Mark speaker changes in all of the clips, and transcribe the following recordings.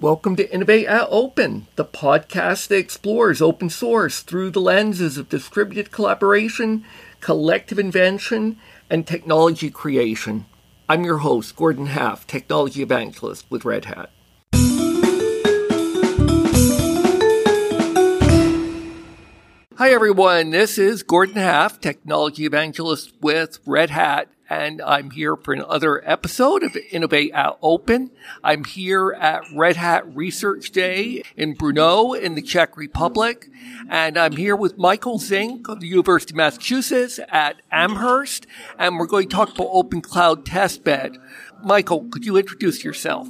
Speaker 1: Welcome to Innovate at Open, the podcast that explores open source through the lenses of distributed collaboration, collective invention, and technology creation. I'm your host, Gordon Haff, Technology Evangelist with Red Hat. Hi, everyone. This is Gordon Haff, Technology Evangelist with Red Hat, and I'm here for another episode of Innovate at Open. I'm here at Red Hat Research Day in Brno in the Czech Republic, and I'm here with Michael Zink of the University of Massachusetts at Amherst, and we're going to talk about Open Cloud Testbed. Michael, could you introduce yourself?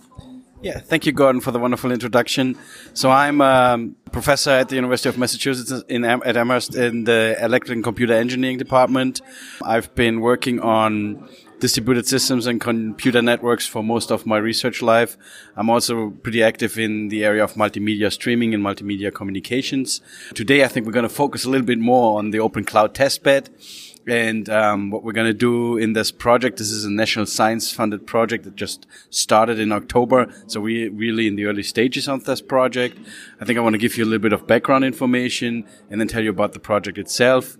Speaker 2: Yeah, thank you, Gordon, for the wonderful introduction. So I'm a professor at the University of Massachusetts in at Amherst in the Electrical and Computer Engineering department. I've been working on distributed systems and computer networks for most of my research life. I'm also pretty active in the area of multimedia streaming and multimedia communications. Today, I think we're going to focus a little bit more on the open cloud testbed and um, what we're going to do in this project, this is a national science funded project that just started in October. So we're really in the early stages of this project. I think I want to give you a little bit of background information and then tell you about the project itself.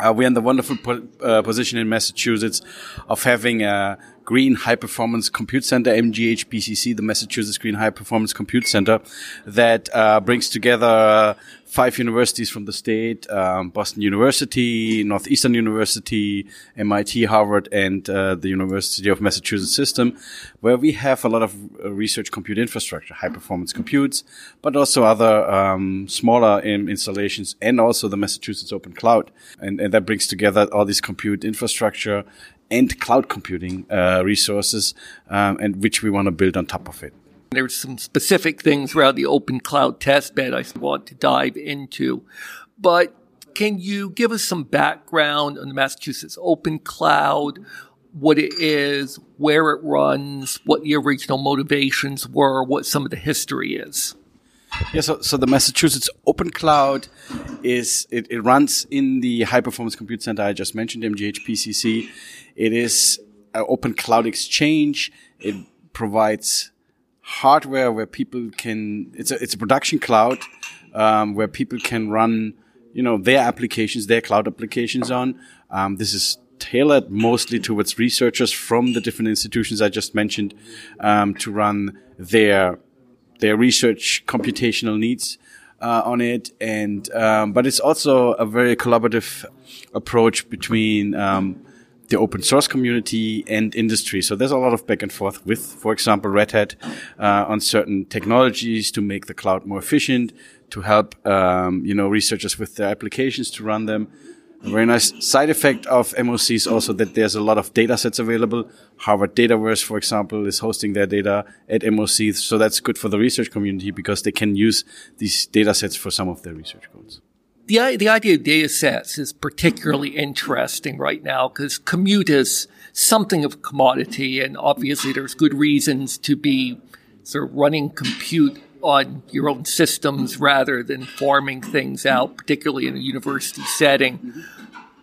Speaker 2: Uh, we're in the wonderful po- uh, position in Massachusetts of having a Green High Performance Compute Center, MGHPCC, the Massachusetts Green High Performance Compute Center, that uh, brings together five universities from the state: um, Boston University, Northeastern University, MIT, Harvard, and uh, the University of Massachusetts system, where we have a lot of uh, research compute infrastructure, high performance computes, but also other um, smaller in installations, and also the Massachusetts Open Cloud, and, and that brings together all this compute infrastructure and cloud computing uh, resources, um, and which we want to build on top of it.
Speaker 1: There There's some specific things around the open cloud testbed I want to dive into, but can you give us some background on the Massachusetts Open Cloud? What it is, where it runs, what the original motivations were, what some of the history is.
Speaker 2: Yeah, so, so the Massachusetts Open Cloud is it, it runs in the High Performance Compute Center I just mentioned, MGHPCC. It is an open cloud exchange. It provides hardware where people can. It's a it's a production cloud um, where people can run, you know, their applications, their cloud applications on. Um, this is tailored mostly towards researchers from the different institutions I just mentioned um, to run their their research computational needs uh, on it. And um, but it's also a very collaborative approach between um, the open source community and industry. So there's a lot of back and forth with, for example, Red Hat uh, on certain technologies to make the cloud more efficient, to help um, you know researchers with their applications to run them. A very nice side effect of MOC is also that there's a lot of data sets available. Harvard Dataverse, for example, is hosting their data at MOC. So that's good for the research community because they can use these data sets for some of their research goals.
Speaker 1: The, the idea of data sets is particularly interesting right now because commute is something of a commodity and obviously there's good reasons to be sort of running compute on your own systems rather than farming things out, particularly in a university setting.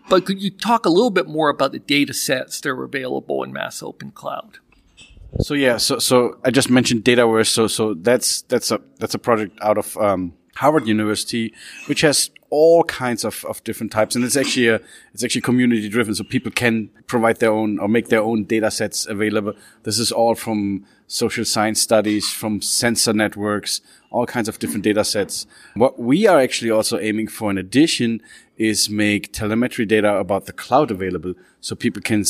Speaker 1: But could you talk a little bit more about the data sets that are available in Mass Open Cloud?
Speaker 2: So yeah, so so I just mentioned Dataverse. So so that's that's a that's a project out of um, Harvard University, which has all kinds of, of different types. And it's actually a, it's actually community driven. So people can provide their own or make their own data sets available. This is all from social science studies, from sensor networks, all kinds of different data sets. What we are actually also aiming for in addition is make telemetry data about the cloud available so people can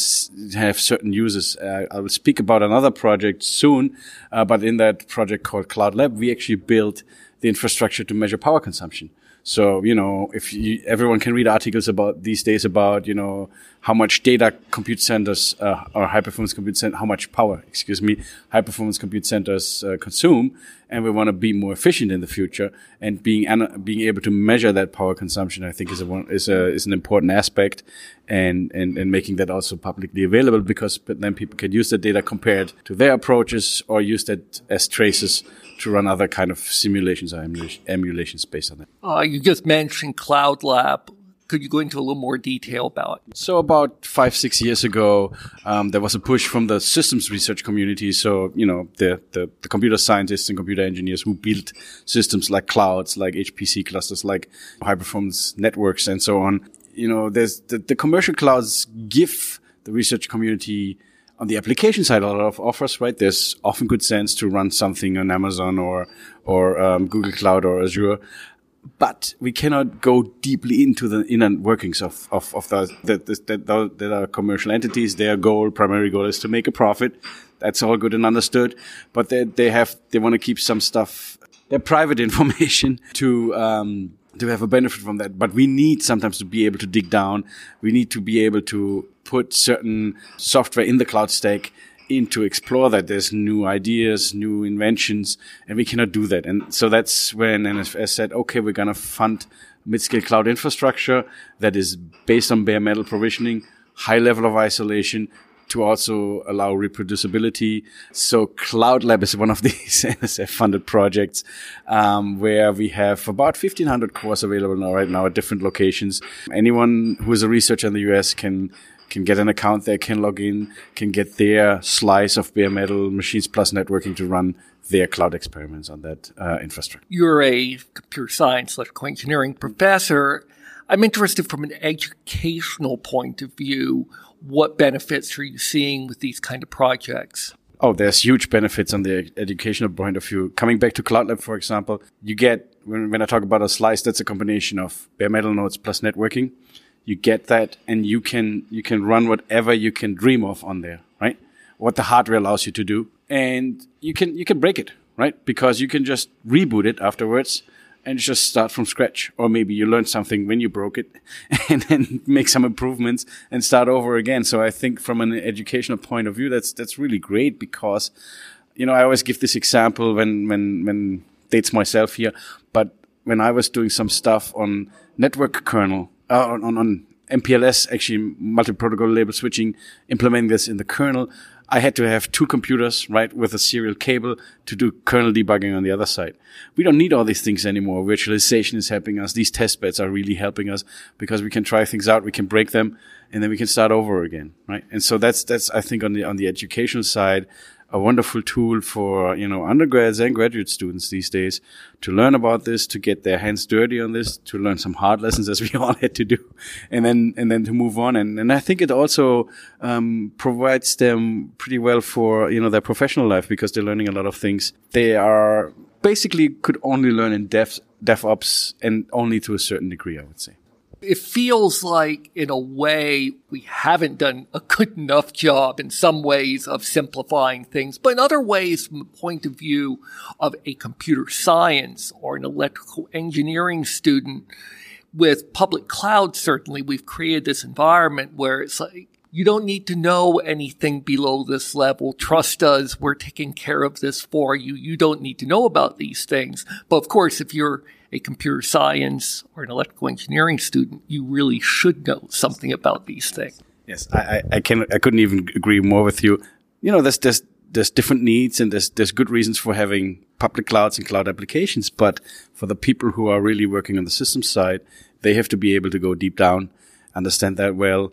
Speaker 2: have certain uses. Uh, I will speak about another project soon, uh, but in that project called Cloud Lab, we actually built the infrastructure to measure power consumption. So, you know, if you, everyone can read articles about these days about, you know, how much data compute centers, uh, or high performance compute centers, how much power, excuse me, high performance compute centers uh, consume. And we want to be more efficient in the future and being, being able to measure that power consumption, I think is a, is a, is an important aspect and, and, and making that also publicly available because then people can use the data compared to their approaches or use that as traces to run other kind of simulations or emulations based on that.
Speaker 1: Uh, you just mentioned Cloud Lab. Could you go into a little more detail about? it?
Speaker 2: So about five, six years ago, um, there was a push from the systems research community. So, you know, the, the, the, computer scientists and computer engineers who build systems like clouds, like HPC clusters, like high performance networks and so on. You know, there's the, the commercial clouds give the research community on the application side a lot of offers, right? There's often good sense to run something on Amazon or, or um, Google Cloud or Azure but we cannot go deeply into the inner workings of, of, of that, that, that are commercial entities. Their goal, primary goal is to make a profit. That's all good and understood. But they, they have, they want to keep some stuff, their private information to, um, to have a benefit from that. But we need sometimes to be able to dig down. We need to be able to put certain software in the cloud stack in to explore that. There's new ideas, new inventions, and we cannot do that. And so that's when NSF said, okay, we're going to fund mid-scale cloud infrastructure that is based on bare metal provisioning, high level of isolation, to also allow reproducibility. So Cloud Lab is one of these NSF funded projects um, where we have about 1500 cores available now, right now at different locations. Anyone who is a researcher in the US can can get an account there, can log in, can get their slice of bare metal machines plus networking to run their cloud experiments on that uh, infrastructure.
Speaker 1: You're a computer science, electrical engineering professor. I'm interested from an educational point of view. What benefits are you seeing with these kind of projects?
Speaker 2: Oh, there's huge benefits on the educational point of view. Coming back to Cloud Lab, for example, you get, when, when I talk about a slice, that's a combination of bare metal nodes plus networking you get that and you can you can run whatever you can dream of on there right? What the hardware allows you to do. And you can you can break it right? Because you can just reboot it afterwards and just start from scratch. Or maybe you learned something when you broke it and then make some improvements and start over again. So i think from an educational point of view that's that's really great because you know i always give this example when when when dates myself here but when i was doing some stuff on network kernel uh, on, on MPLS, actually multi-protocol label switching, implementing this in the kernel, I had to have two computers, right, with a serial cable to do kernel debugging on the other side. We don't need all these things anymore. Virtualization is helping us. These test beds are really helping us because we can try things out, we can break them, and then we can start over again, right? And so that's, that's, I think on the, on the educational side, a wonderful tool for, you know, undergrads and graduate students these days to learn about this, to get their hands dirty on this, to learn some hard lessons as we all had to do, and then, and then to move on. And, and I think it also, um, provides them pretty well for, you know, their professional life because they're learning a lot of things. They are basically could only learn in dev, DevOps and only to a certain degree, I would say
Speaker 1: it feels like, in a way, we haven't done a good enough job in some ways of simplifying things, but in other ways, from the point of view of a computer science or an electrical engineering student, with public cloud, certainly we've created this environment where it's like, you don't need to know anything below this level. Trust us. We're taking care of this for you. You don't need to know about these things. But of course, if you're a computer science or an electrical engineering student, you really should know something about these things.
Speaker 2: Yes, I, I can I couldn't even agree more with you. You know, there's there's there's different needs and there's there's good reasons for having public clouds and cloud applications, but for the people who are really working on the system side, they have to be able to go deep down, understand that well,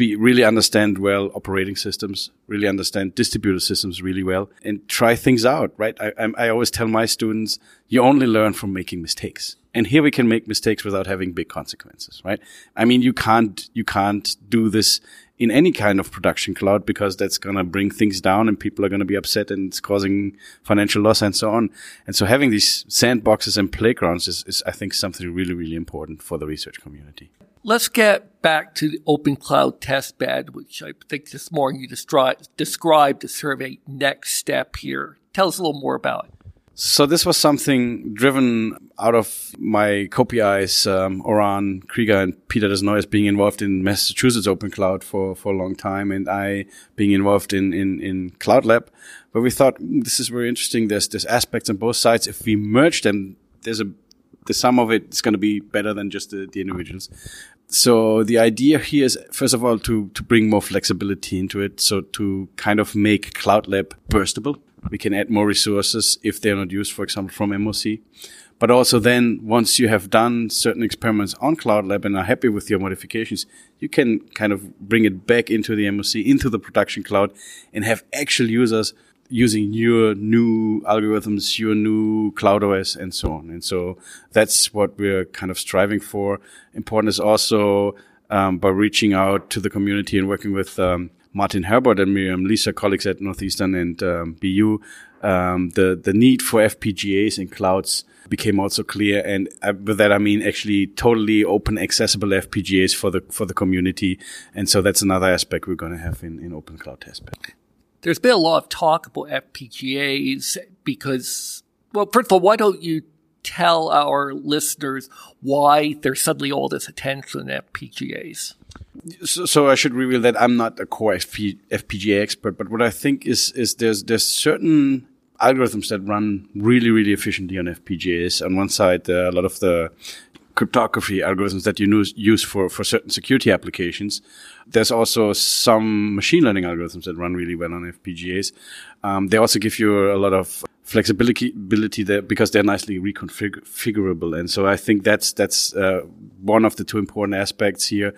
Speaker 2: be really understand well operating systems, really understand distributed systems really well, and try things out. Right? I, I, I always tell my students, you only learn from making mistakes, and here we can make mistakes without having big consequences. Right? I mean, you can't you can't do this in any kind of production cloud because that's going to bring things down and people are going to be upset and it's causing financial loss and so on. And so having these sandboxes and playgrounds is, is I think, something really, really important for the research community.
Speaker 1: Let's get back to the Open Cloud test bed, which I think this morning you described, as a next step here. Tell us a little more about it.
Speaker 2: So this was something driven out of my co-PIs, um, Orran Krieger and Peter Desnoyers being involved in Massachusetts Open Cloud for, for a long time and I being involved in, in, in Cloud Lab, where we thought mm, this is very interesting. There's, there's aspects on both sides. If we merge them, there's a the sum of it is going to be better than just the, the individuals. So the idea here is, first of all, to, to bring more flexibility into it. So to kind of make Cloud Lab burstable. We can add more resources if they're not used, for example, from MOC. But also then once you have done certain experiments on Cloud Lab and are happy with your modifications, you can kind of bring it back into the MOC, into the production cloud and have actual users using your new algorithms, your new cloud OS and so on. And so that's what we're kind of striving for. Important is also um, by reaching out to the community and working with um, Martin Herbordt and Miriam Leeser, colleagues at Northeastern and um, BU, um, the the need for FPGAs in clouds became also clear. And uh, with that, I mean actually totally open, accessible FPGAs for the for the community. And so that's another aspect we're going to have in, in Open Cloud Testbed.
Speaker 1: There's been a lot of talk about FPGAs because, well, first of all, why don't you tell our listeners why there's suddenly all this attention on FPGAs?
Speaker 2: So, so, I should reveal that I'm not a core FP, FPGA expert, but what I think is is there's there's certain algorithms that run really really efficiently on FPGAs. On one side, uh, a lot of the cryptography algorithms that you use, for for certain security applications. There's also some machine learning algorithms that run really well on FPGAs. Um, they also give you a lot of flexibility there because they're nicely reconfigurable, and so I think that's that's uh, one of the two important aspects here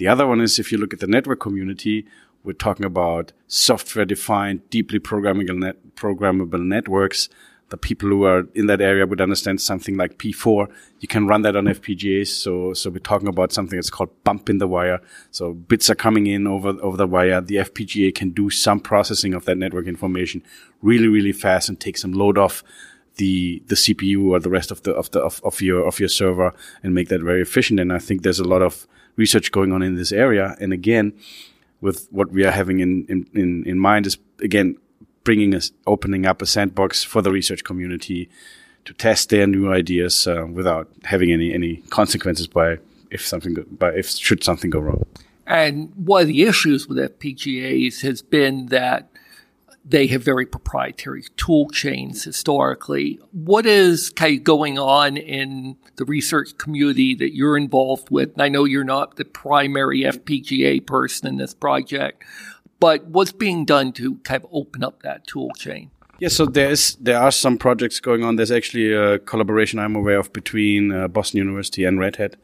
Speaker 2: the other one is if you look at the network community, we're talking about software defined, deeply programmable, net, programmable networks. The people who are in that area would understand something like P4. You can run that on FPGAs. So, so we're talking about something that's called bump in the wire. So bits are coming in over, over the wire. The FPGA can do some processing of that network information really, really fast and take some load off the the CPU or the rest of the of the of, of your of your server and make that very efficient. And I think there's a lot of research going on in this area. And again, with what we are having in, in, in, in mind is again, bringing us, opening up a sandbox for the research community to test their new ideas uh, without having any, any consequences by if something, by if should something go wrong.
Speaker 1: And one of the issues with FPGAs has been that they have very proprietary tool chains historically. What is kind of going on in the research community that you're involved with? And I know you're not the primary FPGA person in this project, but what's being done to kind of open up that tool chain?
Speaker 2: Yeah, so there's there are some projects going on. There's actually a collaboration I'm aware of between uh, Boston University and Red Hat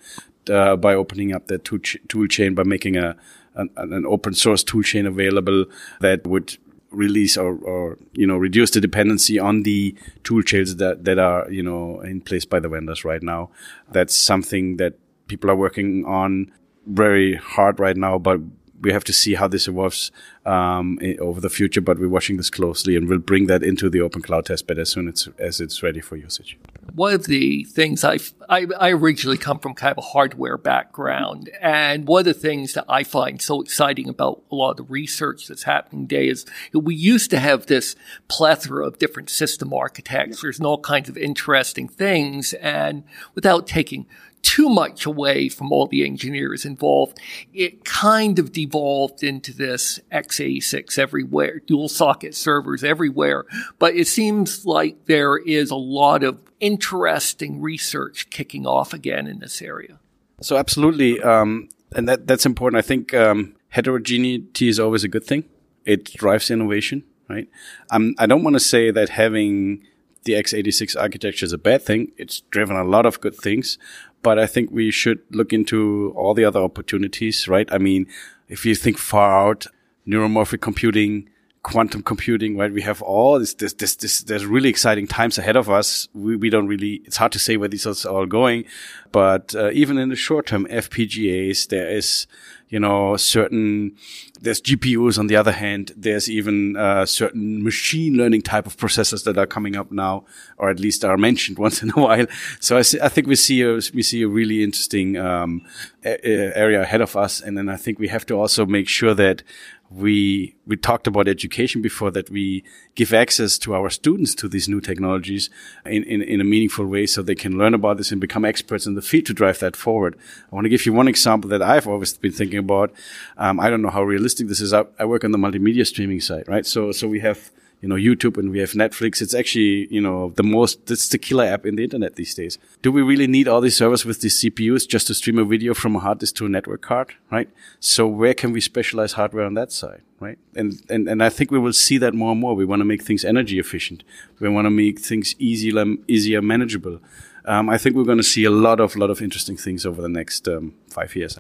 Speaker 2: uh, by opening up the tool, ch- tool chain by making a an, an, open source tool chain available that would release or, or you know reduce the dependency on the tool chains that that are you know in place by the vendors right now. That's something that people are working on very hard right now, but we have to see how this evolves um, over the future. But we're watching this closely, and we'll bring that into the open cloud testbed as soon as it's ready for usage.
Speaker 1: One of the things I, I, I originally come from kind of a hardware background, and one of the things that I find so exciting about a lot of the research that's happening today is we used to have this plethora of different system architectures and all kinds of interesting things, and without taking too much away from all the engineers involved. It kind of devolved into this x86 everywhere, dual socket servers everywhere. But it seems like there is a lot of interesting research kicking off again in this area.
Speaker 2: So absolutely. Um, and that, that's important. I think, um, heterogeneity is always a good thing. It drives innovation, right? Um, I don't want to say that having the x86 architecture is a bad thing. It's driven a lot of good things, but I think we should look into all the other opportunities, right? I mean, if you think far out, neuromorphic computing, quantum computing, right? We have all this, this, this, this, there's really exciting times ahead of us. We, we don't really, it's hard to say where these are all going, but uh, even in the short term, FPGAs, there is, you know, certain, there's GPUs on the other hand, there's even uh, certain machine learning type of processors that are coming up now, or at least are mentioned once in a while. So I, see, I think we see a, we see a really interesting um, area ahead of us. And then I think we have to also make sure that we we talked about education before that we give access to our students to these new technologies in, in, in, a meaningful way so they can learn about this and become experts in the field to drive that forward. I want to give you one example that I've always been thinking about. Um, I don't know how realistic this is. I, I, work on the multimedia streaming side, right? So so we have you know, YouTube and we have Netflix. It's actually, you know, the most, it's the killer app in the internet these days. Do we really need all these servers with these CPUs just to stream a video from a hard disk to a network card, right? So where can we specialize hardware on that side, right? And, and, and I think we will see that more and more. We want to make things energy efficient. We want to make things easier, easier manageable. Um, I think we're going to see a lot of, lot of interesting things over the next um, five years.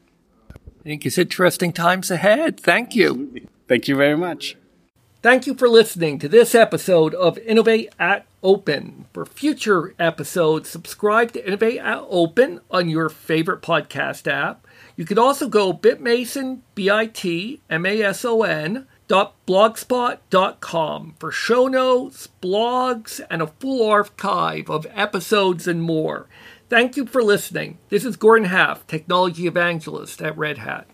Speaker 1: I think it's interesting times ahead. Thank you.
Speaker 2: Absolutely. Thank you very much.
Speaker 1: Thank you for listening to this episode of Innovate at Open. For future episodes, subscribe to Innovate at Open on your favorite podcast app. You could also go bitmason, B-I-T-M-A-S-O-N, dot blogspot.com for show notes, blogs, and a full archive of episodes and more. Thank you for listening. This is Gordon Haff, Technology Evangelist at Red Hat.